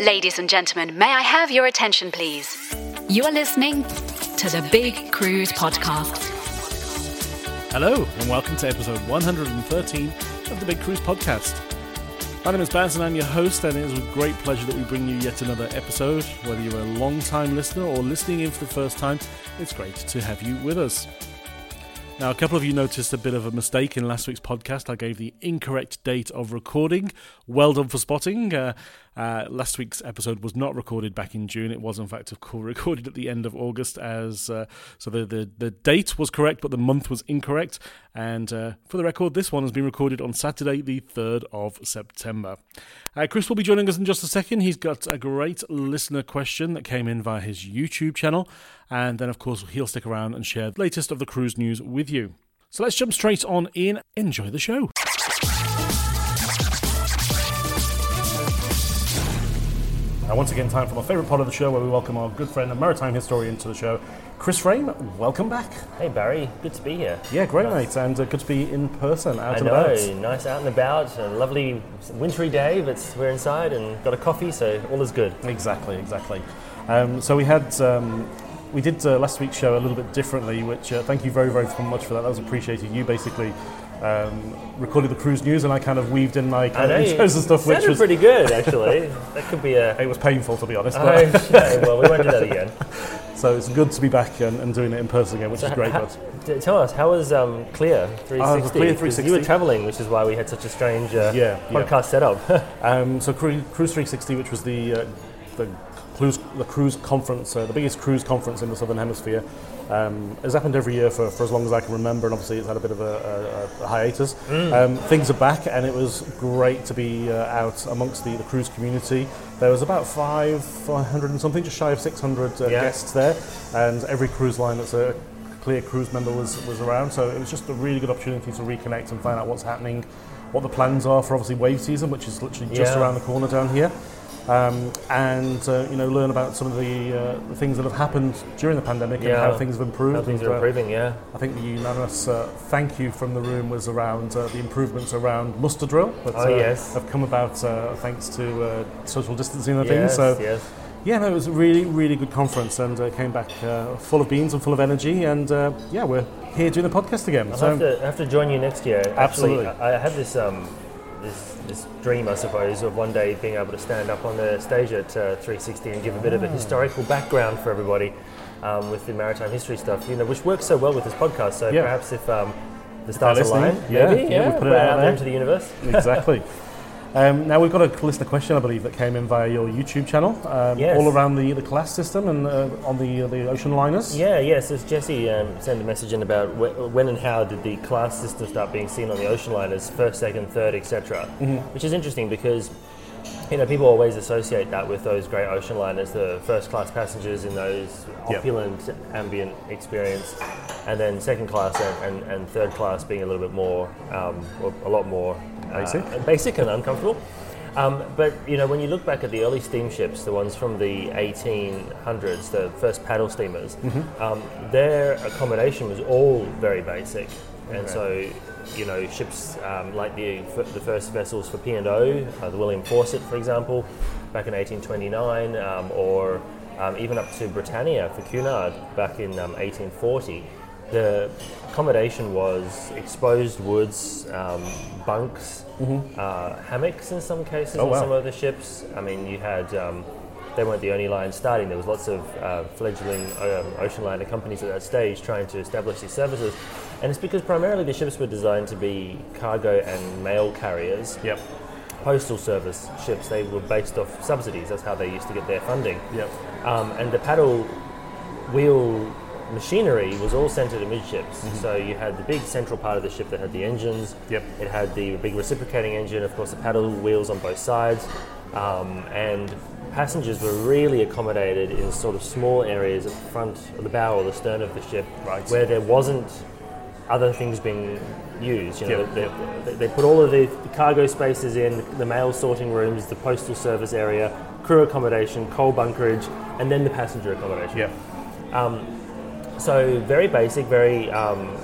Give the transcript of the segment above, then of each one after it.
Ladies and gentlemen, may I have your attention, please? You are listening to the Big Cruise Podcast. Hello, and welcome to episode 113 of the Big Cruise Podcast. My name is Baz, and I'm your host, and it is with great pleasure that we bring you yet another episode. Whether you're a long time listener or listening in for the first time, it's great to have you with us. Now, a couple of you noticed a bit of a mistake in last week's podcast. I gave the incorrect date of recording. Well done for spotting. Uh, uh, last week's episode was not recorded back in June. It was, in fact, of course, recorded at the end of August. As uh, so, the, the the date was correct, but the month was incorrect. And uh, for the record, this one has been recorded on Saturday, the third of September. Uh, Chris will be joining us in just a second. He's got a great listener question that came in via his YouTube channel, and then, of course, he'll stick around and share the latest of the cruise news with you. So let's jump straight on in. Enjoy the show. Now, once again, time for my favourite part of the show where we welcome our good friend and maritime historian to the show, Chris Frame. Welcome back. Hey Barry, good to be here. Yeah, great, mate, and uh, good to be in person, out I and know, about. nice out and about. A lovely wintry day, but we're inside and got a coffee, so all is good. Exactly, exactly. Um, so we had. Um, we did uh, last week's show a little bit differently, which uh, thank you very, very much for that. That was appreciated. You basically um, recorded the cruise news, and I kind of weaved in my kind of intros and stuff, which was pretty good actually. that could be a. it was painful to be honest. Oh, But, okay, well, we won't do that again. so it's good to be back and, and doing it in person again, which is great. How- But tell us, how was um, Clear 360? Clear 'Cause 360. You were travelling, which is why we had such a strange uh, Yeah, yeah. podcast setup. Um, so Cru- Cruise 360, which was the uh, the cruise the cruise conference, uh, the biggest cruise conference in the southern hemisphere, um, has happened every year for, for as long as I can remember, and obviously it's had a bit of a, a, a hiatus. Um, things are back, and it was great to be uh, out amongst the, the cruise community. There was about five, 500 and something, just shy of 600 uh, Yeah. guests there, and every cruise line that's a CLIA cruise member was, was around. So it was just a really good opportunity to reconnect and find out what's happening, what the plans are for obviously wave season, which is literally just Yeah. around the corner down here. Um, and uh, you know, learn about some of the, uh, the things that have happened during the pandemic and how things have improved. How things And, are uh, improving, yeah. I think the unanimous uh, thank you from the room was around uh, the improvements around muster drill that Oh, uh, yes. have come about uh, thanks to uh, social distancing and Yes, things. So yes. yeah, no, it was a really, really good conference and uh, came back uh, full of beans and full of energy. And uh, yeah, we're here doing the podcast again. I'll So have to, I have to join you next year. Absolutely. Actually, I, had this, um, this this dream, I suppose, of one day being able to stand up on the stage at uh, 360 and give a bit of a historical background for everybody um, with the maritime history stuff, you know, which works so well with this podcast. So Yeah. perhaps if um, the stars align, yeah, maybe, yeah, yeah, we put it out there into the universe. exactly. Um, now we've got a listener question, I believe, that came in via your YouTube channel, um, Yes. all around the, the class system and uh, on the the ocean liners. Yeah, yes. As Jesse um, sent a message in about wh- when and how did the class system start being seen on the ocean liners, first, second, third, etc. Which is interesting because you know people always associate that with those great ocean liners, the first class passengers in those opulent ambient experience, and then second class and, and, and third class being a little bit more, um, or a lot more Basic. uh, basic and uncomfortable. Um, but you know, when you look back at the early steamships, the ones from the 1800s, the first paddle steamers, Mm-hmm. um, their accommodation was all very basic, and so you know, ships um, like the the first vessels for P and O, uh, the William Fawcett, for example, back in 1829, um, or um, even up to Britannia for Cunard back in um, 1840. The accommodation was exposed woods, um, bunks, uh, hammocks in some cases Mm-hmm. Oh, on wow. some of the ships. I mean, you had um, they weren't the only line starting. There was lots of uh, fledgling um, ocean liner companies at that stage trying to establish these services, and it's because primarily the ships were designed to be cargo and mail carriers. Yep. Postal service ships. They were based off subsidies. That's how they used to get their funding. Yep. Um, and the paddle wheel machinery was all centered amidships. So you had the big central part of the ship that had the engines. Yep. It had the big reciprocating engine, of course, the paddle wheels on both sides. Um, and passengers were really accommodated in sort of small areas at the front of the bow or the stern of the ship Right. where there wasn't other things being used. You know, Yep. they, they, put all of the, the cargo spaces in, the mail sorting rooms, the postal service area, crew accommodation, coal bunkerage, and then the passenger accommodation. Yep. So very basic, very um,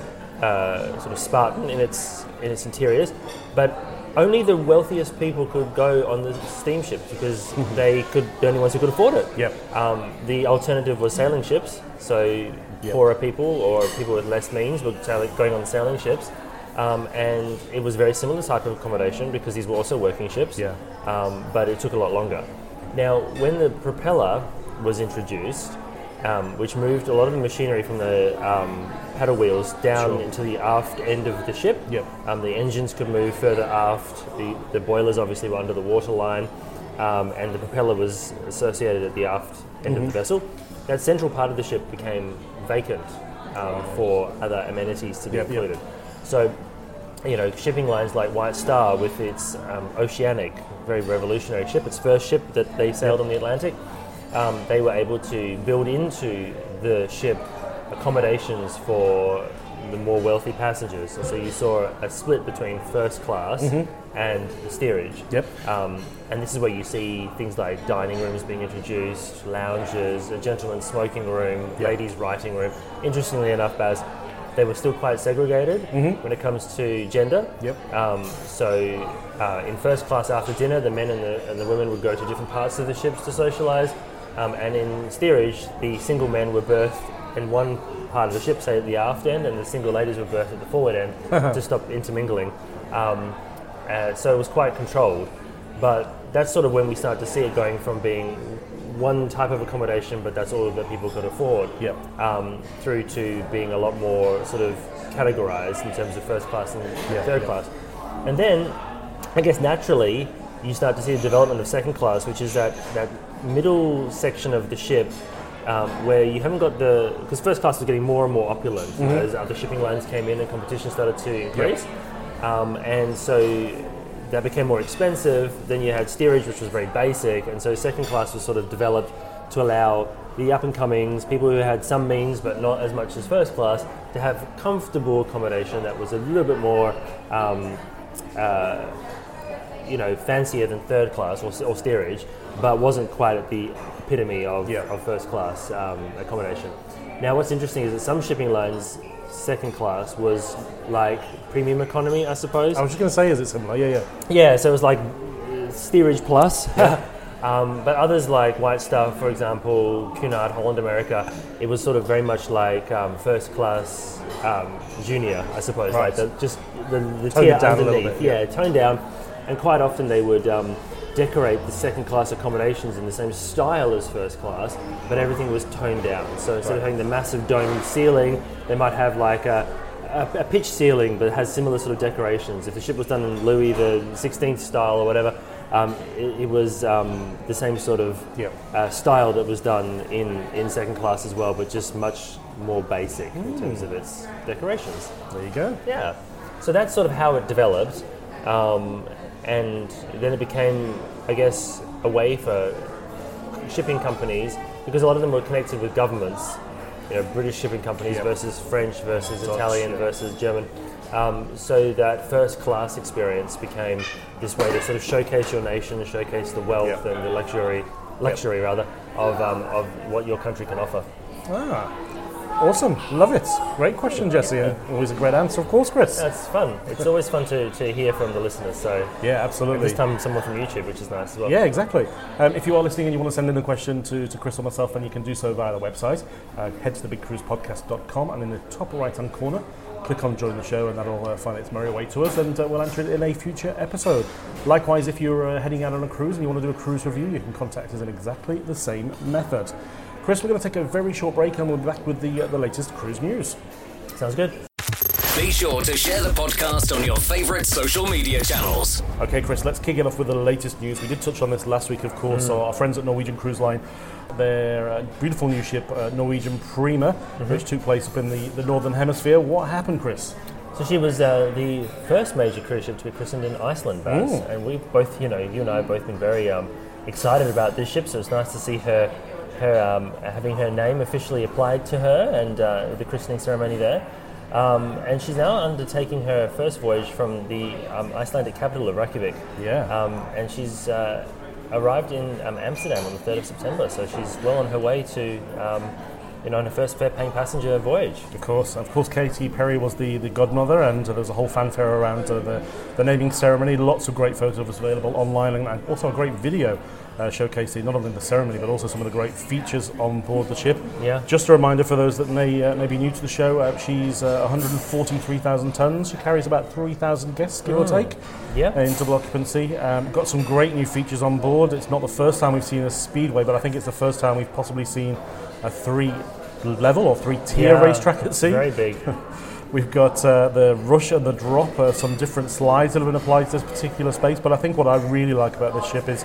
uh, sort of Spartan in its in its interiors, but only the wealthiest people could go on the steamships because they could the only ones who could afford it. Yep. Um, the alternative was sailing ships. So poorer people or people with less means were sailing, going on sailing ships. Um, and it was a very similar type of accommodation because these were also working ships. Yeah. Um, but it took a lot longer. Now, when the propeller was introduced, um, which moved a lot of the machinery from the um, paddle wheels down Sure. into the aft end of the ship. Yep. Um, the engines could move further aft. The, the boilers obviously were under the waterline, um, and the propeller was associated at the aft end of the vessel. That central part of the ship became vacant um, for other amenities to be Yep, yep. included. So, you know, shipping lines like White Star with its um, Oceanic, very revolutionary ship, its first ship that they sailed on the Atlantic, um, they were able to build into the ship accommodations for the more wealthy passengers. And so you saw a split between first class and the steerage. Mm-hmm. Yep. Um, and this is where you see things like dining rooms being introduced, lounges, a gentleman's smoking room, ladies' writing room. Interestingly enough, Baz, they were still quite segregated when it comes to gender. Mm-hmm. Yep. Um, so uh, in first class after dinner, the men and the, and the women would go to different parts of the ships to socialise. Um, and in steerage, the single men were berthed in one part of the ship, say at the aft end, and the single ladies were berthed at the forward end to stop intermingling. Um, uh, so it was quite controlled. But that's sort of when we start to see it going from being one type of accommodation, but that's all that people could afford, Yep. um, through to being a lot more sort of categorized in terms of first class and third yeah. class. And then, I guess naturally, you start to see the development of second class, which is that, that middle section of the ship um, where you haven't got the. Because first class was getting more and more opulent as other shipping lines came in and competition started to increase. Um, and so that became more expensive. Then you had steerage, which was very basic, and so second class was sort of developed to allow the up and comings, people who had some means but not as much as first class, to have comfortable accommodation that was a little bit more, um, uh, you know, fancier than third class or, or steerage, but wasn't quite at the epitome of, Yeah. of first class um, accommodation. Now, what's interesting is that some shipping lines, second class was like premium economy, I suppose. I was just going to say, is it similar? Yeah, yeah. Yeah, so it was like uh, steerage plus. um, but others like White Star, for example, Cunard, Holland America, it was sort of very much like um, first class um, junior, I suppose. Right. Like the, just the, the Toned tier down a little underneath. bit, yeah. yeah. toned down. And quite often they would um, decorate the second class accommodations in the same style as first class, but everything was toned down. So instead of having the massive domed ceiling, they might have like a a, a pitch ceiling, but it has similar sort of decorations. If the ship was done in Louis the 16th style or whatever, um, it, it was um, the same sort of Yep. uh, style that was done in, in second class as well, but just much more basic in terms of its decorations. There you go. Yeah. So that's sort of how it developed. Um, and then it became, I guess, a way for shipping companies, because a lot of them were connected with governments, you know, British shipping companies Yep. versus French versus Italian yeah. versus German. Um, so that first class experience became this way to sort of showcase your nation, and showcase the wealth Yeah. and the luxury, luxury rather, of, um, of what your country can offer. Ah, awesome. Love it. Great question, Jesse. and Always a great answer, of course, Chris. That's fun. It's always fun to, to hear from the listeners. So Yeah, absolutely. this time someone from YouTube, which is nice as well. Yeah, exactly. Um, if you are listening and you want to send in a question to, to Chris or myself, then you can do so via the website. Uh, head to thebigcruisepodcast.com and in the top right hand corner, click on join the show and that'll uh, find its merry way to us and uh, we'll answer it in a future episode. Likewise, if you're uh, heading out on a cruise and you want to do a cruise review, you can contact us in exactly the same method. Chris, we're going to take a very short break and we'll be back with the, uh, the latest cruise news. Sounds good. Be sure to share the podcast on your favourite social media channels. Okay, Chris, let's kick it off with the latest news. We did touch on this last week, of course. So our friends at Norwegian Cruise Line, their uh, beautiful new ship, uh, Norwegian Prima, which took place up in the, the Northern Hemisphere. What happened, Chris? So she was uh, the first major cruise ship to be christened in Iceland, Baz. Ooh. And we've both, you know, you and I have both been very um, excited about this ship. So it's nice to see her, her um, having her name officially applied to her and uh, the christening ceremony there. Um, and she's now undertaking her first voyage from the um, Icelandic capital of Reykjavik. Yeah. Um, and she's uh, arrived in um, Amsterdam on the 3rd of September. So she's well on her way to, um, you know, on her first fare-paying passenger voyage. Of course, of course, Katy Perry was the, the godmother, and uh, there was a whole fanfare around uh, the, the naming ceremony. Lots of great photos of us available online, and, also a great video uh, showcasing not only the ceremony but also some of the great features on board the ship. Yeah. Just a reminder for those that may uh, may be new to the show, uh, she's uh, 143,000 tons. She carries about 3,000 guests, give or take, Yeah. in double occupancy. Um, got some great new features on board. It's not the first time we've seen a speedway, but I think it's the first time we've possibly seen a three level or three tier Yeah, racetrack at sea. Very big. We've got uh, the rush and the drop, uh, some different slides that have been applied to this particular space. But I think what I really like about this ship is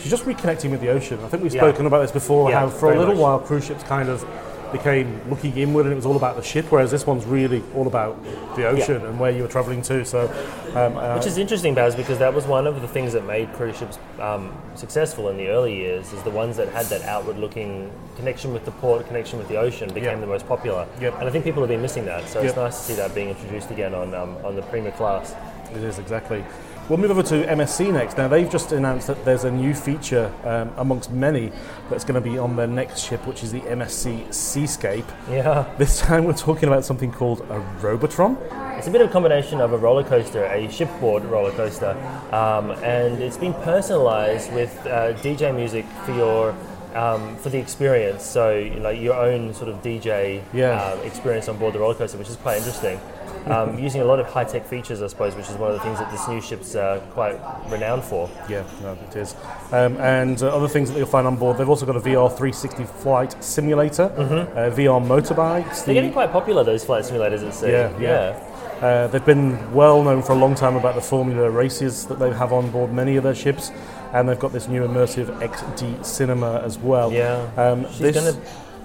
she's just reconnecting with the ocean. I think we've Yeah. spoken about this before, Yeah, how for a little much. while cruise ships kind of became looking inward and it was all about the ship, whereas this one's really all about the ocean and where you were travelling to. So, um, uh, Which is interesting, Baz, because that was one of the things that made cruise ships um, successful in the early years. Is the ones that had that outward-looking connection with the port, connection with the ocean, became Yeah. the most popular. Yep. And I think people have been missing that. So it's nice to see that being introduced again on um, on the Prima class. It is exactly. We'll move over to MSC next. Now they've just announced that there's a new feature um, amongst many that's going to be on their next ship, which is the MSC Seascape. Yeah. This time we're talking about something called a Robotron. It's a bit of a combination of a roller coaster, a shipboard roller coaster, um, and it's been personalised with uh, DJ music for your um, for the experience. So you know your own sort of DJ Yeah. uh, experience on board the roller coaster, which is quite interesting. Um, using a lot of high tech features, I suppose, which is one of the things that this new ship's uh, quite renowned for. Yeah, no, it is. Um, and uh, other things that you'll find on board, they've also got a VR 360 flight simulator, uh, VR motorbikes. They're getting quite popular those flight simulators at sea. Yeah, yeah. Uh, they've been well known for a long time about the Formula races that they have on board many of their ships, and they've got this new immersive XD cinema as well. Yeah. Um, She's to.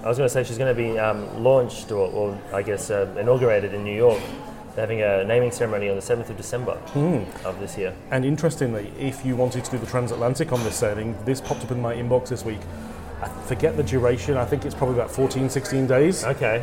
I was going to say she's going to be um, launched or, or I guess uh, inaugurated in New York. They're having a naming ceremony on the 7th of December Hmm. of this year. And interestingly, if you wanted to do the transatlantic on this sailing, this popped up in my inbox this week. I forget the duration, I think it's probably about 14, 16 days. Okay.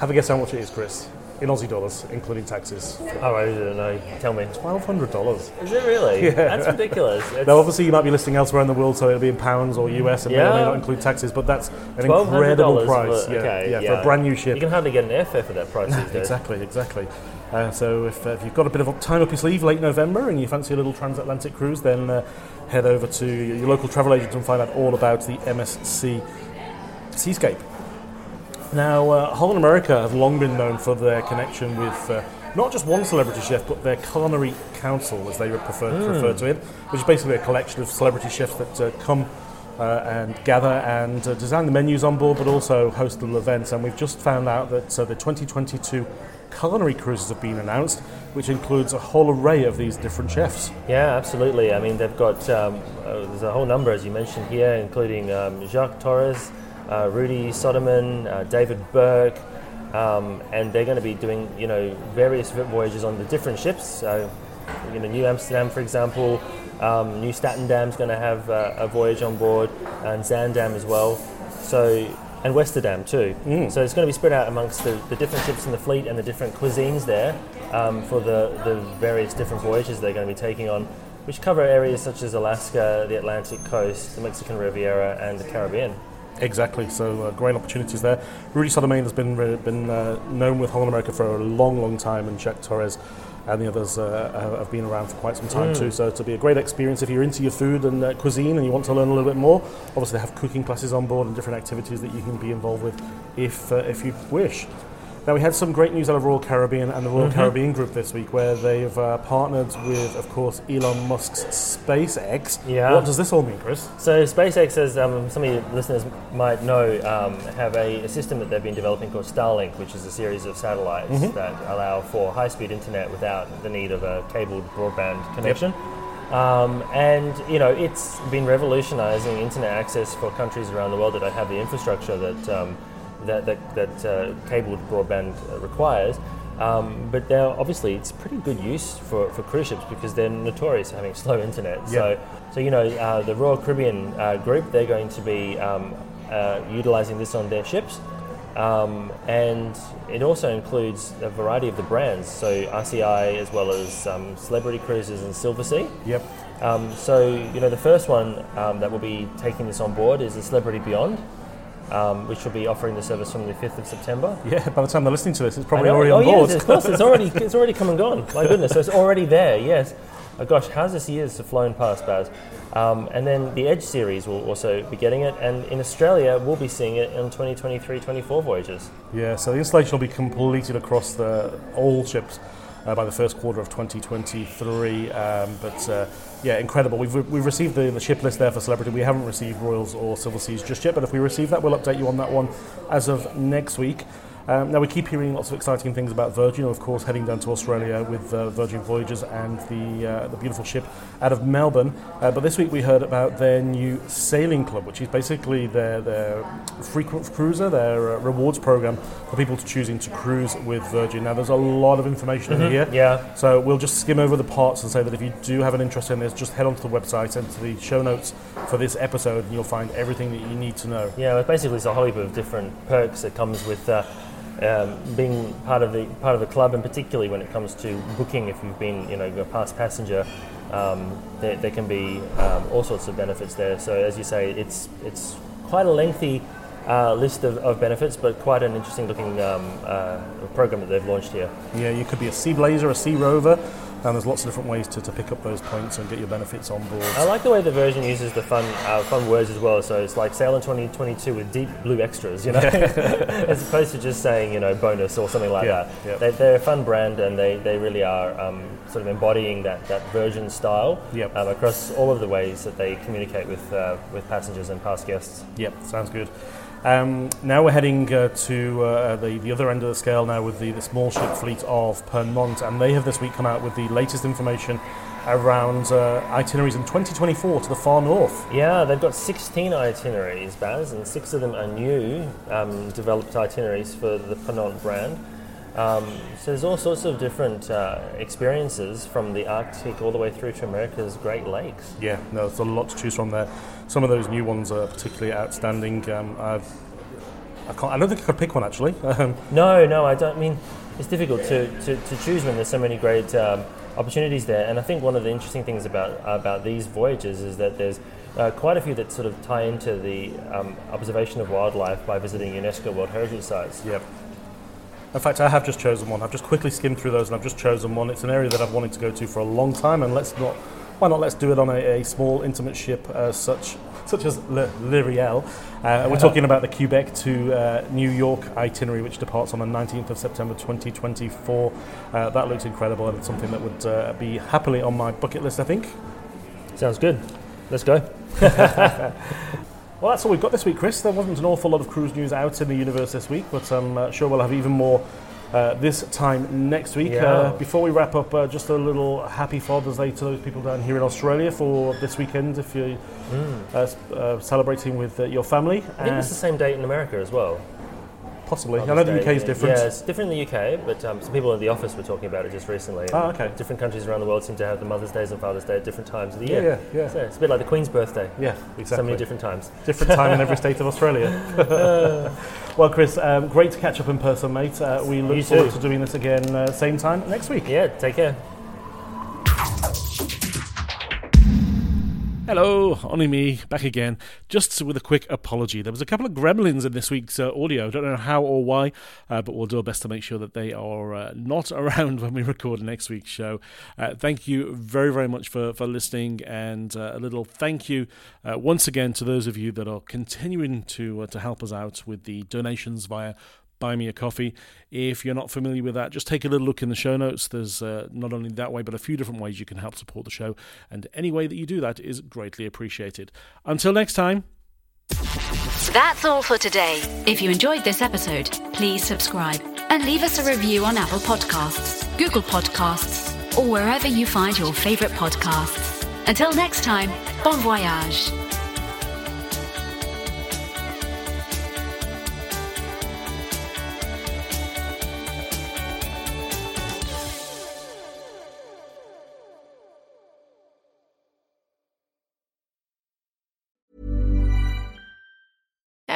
Have a guess how much it is, Chris, in Aussie dollars, including taxes. Oh, I don't know. Tell me. $1,200. Is it really? Yeah. That's ridiculous. It's Now, obviously, you might be listing elsewhere in the world, so it'll be in pounds or US, and may or may not include taxes. But that's an incredible price. For, yeah, okay, yeah, for a brand new ship. You can hardly get an airfare for that price these days. Exactly, exactly. Uh, so if, uh, if you've got a bit of time up your sleeve late November and you fancy a little transatlantic cruise, then uh, head over to your local travel agent and find out all about the MSC Seascape. Now, uh, Holland America have long been known for their connection with uh, not just one celebrity chef, but their culinary council, as they prefer refer to it, which is basically a collection of celebrity chefs that uh, come uh, and gather and uh, design the menus on board, but also host little events. And we've just found out that uh, the 2022 culinary cruises have been announced, which includes a whole array of these different chefs. Yeah, absolutely. I mean, they've got um, uh, there's a whole number, as you mentioned here, including um, Jacques Torres, uh, Rudi Sodamin, uh, David Burke, um, and they're going to be doing you know various voyages on the different ships. So, you know, Nieuw Amsterdam, for example, um, Nieuw Statendam's going to have uh, a voyage on board, and Zaandam as well. So. And Westerdam too. Mm. So it's going to be spread out amongst the, the different ships in the fleet and the different cuisines there um, for the, the various different voyages they're going to be taking on, which cover areas such as Alaska, the Atlantic coast, the Mexican Riviera, and the Caribbean. Exactly. So uh, great opportunities there. Rudi Sodamin has been been uh, known with Holland America for a long, long time, and Jacques Torres and the others uh, have- been around for quite some time Mm. too. So it'll be a great experience if you're into your food and uh, cuisine and you want to learn a little bit more. Obviously, they have cooking classes on board and different activities that you can be involved with if uh, if you wish. Now we had some great news out of Royal Caribbean and the Royal Mhm. Caribbean Group this week, where they've uh, partnered with, of course, Elon Musk's SpaceX. Yeah. What does this all mean, Chris? So SpaceX, as um, some of your listeners might know, um, have a, a system that they've been developing called Starlink, which is a series of satellites Mhm. that allow for high-speed internet without the need of a cabled broadband connection. Um, and you know, it's been revolutionising internet access for countries around the world that don't have the infrastructure that um, that that, that uh, cabled broadband requires. Um, but now, obviously, it's pretty good use for, for cruise ships because they're notorious for having slow internet. So, Yeah. so you know, uh, the Royal Caribbean uh, group, they're going to be um, uh, utilising this on their ships. Um, and it also includes a variety of the brands, so RCI as well as um, Celebrity Cruises and Silversea. Yep. Um, so, you know, the first one um, that will be taking this on board is the Celebrity Beyond, um, which will be offering the service from the 5th of September. Yeah, by the time they're listening to this, it's probably already oh, on board. Yes, of course, it's already it's already come and gone. My goodness, so it's already there. Yes. Oh, gosh, how's this year's flown past, Baz? Um, and then the Edge series will also be getting it, and in Australia we'll be seeing it on 2023-24 voyages. Yeah, so the installation will be completed across the all ships uh, by the first quarter of 2023. Um, but uh, yeah, incredible. We've, we've received the, the ship list there for Celebrity. We haven't received Royals or Silversea's just yet, but if we receive that, we'll update you on that one as of next week. Um, now, we keep hearing lots of exciting things about Virgin, of course, heading down to Australia with uh, Virgin Voyages and the, uh, the beautiful ship out of Melbourne. Uh, but this week we heard about their new sailing club, which is basically their, their frequent cruiser, their uh, rewards program for people to choosing to cruise with Virgin. Now, there's a lot of information Mhm, in here. yeah. So we'll just skim over the parts and say that if you do have an interest in this, just head onto the website and to the show notes for this episode, and you'll find everything that you need to know. Yeah, well, basically it's a whole heap of different perks that comes with uh, um, being part of the part of the club, and particularly when it comes to booking. If you've been, you know, a past passenger, um, there, there can be um, all sorts of benefits there. So as you say, it's it's quite a lengthy uh, list of, of benefits, but quite an interesting looking um, uh, program that they've launched here. Yeah, you could be a Sea Blazer, a Sea Rover, and there's lots of different ways to, to pick up those points and get your benefits on board. I like the way the Virgin uses the fun uh, fun words as well. So it's like sail in 2022 with deep blue extras, you know, as opposed to just saying you know bonus or something like Yeah, that. yeah. They, they're a fun brand and they, they really are um, sort of embodying that, that Virgin style Yep. um, across all of the ways that they communicate with uh, with passengers and past guests. Yep, sounds good. Um, now we're heading uh, to uh, the, the other end of the scale now with the, the small ship fleet of Ponant, and they have this week come out with the latest information around uh, itineraries in 2024 to the far north. Yeah, they've got 16 itineraries, Baz, and six of them are new um, developed itineraries for the Ponant brand. Um, so there's all sorts of different uh, experiences from the Arctic all the way through to America's Great Lakes. Yeah, no, there's a lot to choose from there. Some of those new ones are particularly outstanding. Um, I've, I, can't, I don't think I could pick one actually. Um, No, no, I don't mean it's difficult to, to, to choose when there's so many great um, opportunities there. And I think one of the interesting things about about these voyages is that there's uh, quite a few that sort of tie into the um, observation of wildlife by visiting UNESCO World Heritage Sites. Yep. In fact, I have just chosen one. I've just quickly skimmed through those and I've just chosen one. It's an area that I've wanted to go to for a long time, and let's not, why not let's do it on a, a small, intimate ship uh, such such as Le, L'Iriel. Uh, we're talking about the Quebec to uh, New York itinerary, which departs on the 19th of September 2024. Uh, that looks incredible, and it's something that would uh, be happily on my bucket list, I think. Sounds good. Let's go. Well, that's all we've got this week, Chris. There wasn't an awful lot of cruise news out in the universe this week, but I'm uh, sure we'll have even more uh, this time next week. Yeah. Uh, before we wrap up, uh, just a little happy Father's Day to those people down here in Australia for this weekend if you're uh, uh, celebrating with uh, your family. I think it's the same date in America as well. Possibly. I know the UK is different. Yeah, it's different in the UK, but um, some people in the office were talking about it just recently. Oh, okay. Different countries around the world seem to have the Mother's Days and Father's Day at different times of the year. yeah, yeah. So it's a bit like the Queen's birthday. Yeah, exactly. So many different times. different time in every state of Australia. well, Chris, um, great to catch up in person, mate. Uh, we look You forward too. to doing this again uh, same time next week. Yeah, take care. Hello, only me, back again. Just with a quick apology. There was a couple of gremlins in this week's uh, audio. Don't know how or why, uh, but we'll do our best to make sure that they are uh, not around when we record next week's show. Uh, thank you very, very much for, for listening, and uh, a little thank you uh, once again to those of you that are continuing to to help us out with the donations via buy me a coffee. If you're not familiar with that, just take a little look in the show notes. There's uh, not only that way, but a few different ways you can help support the show. And any way that you do that is greatly appreciated. Until next time. That's all for today. If you enjoyed this episode, please subscribe and leave us a review on Apple Podcasts, Google Podcasts, or wherever you find your favorite podcasts. Until next time, bon voyage.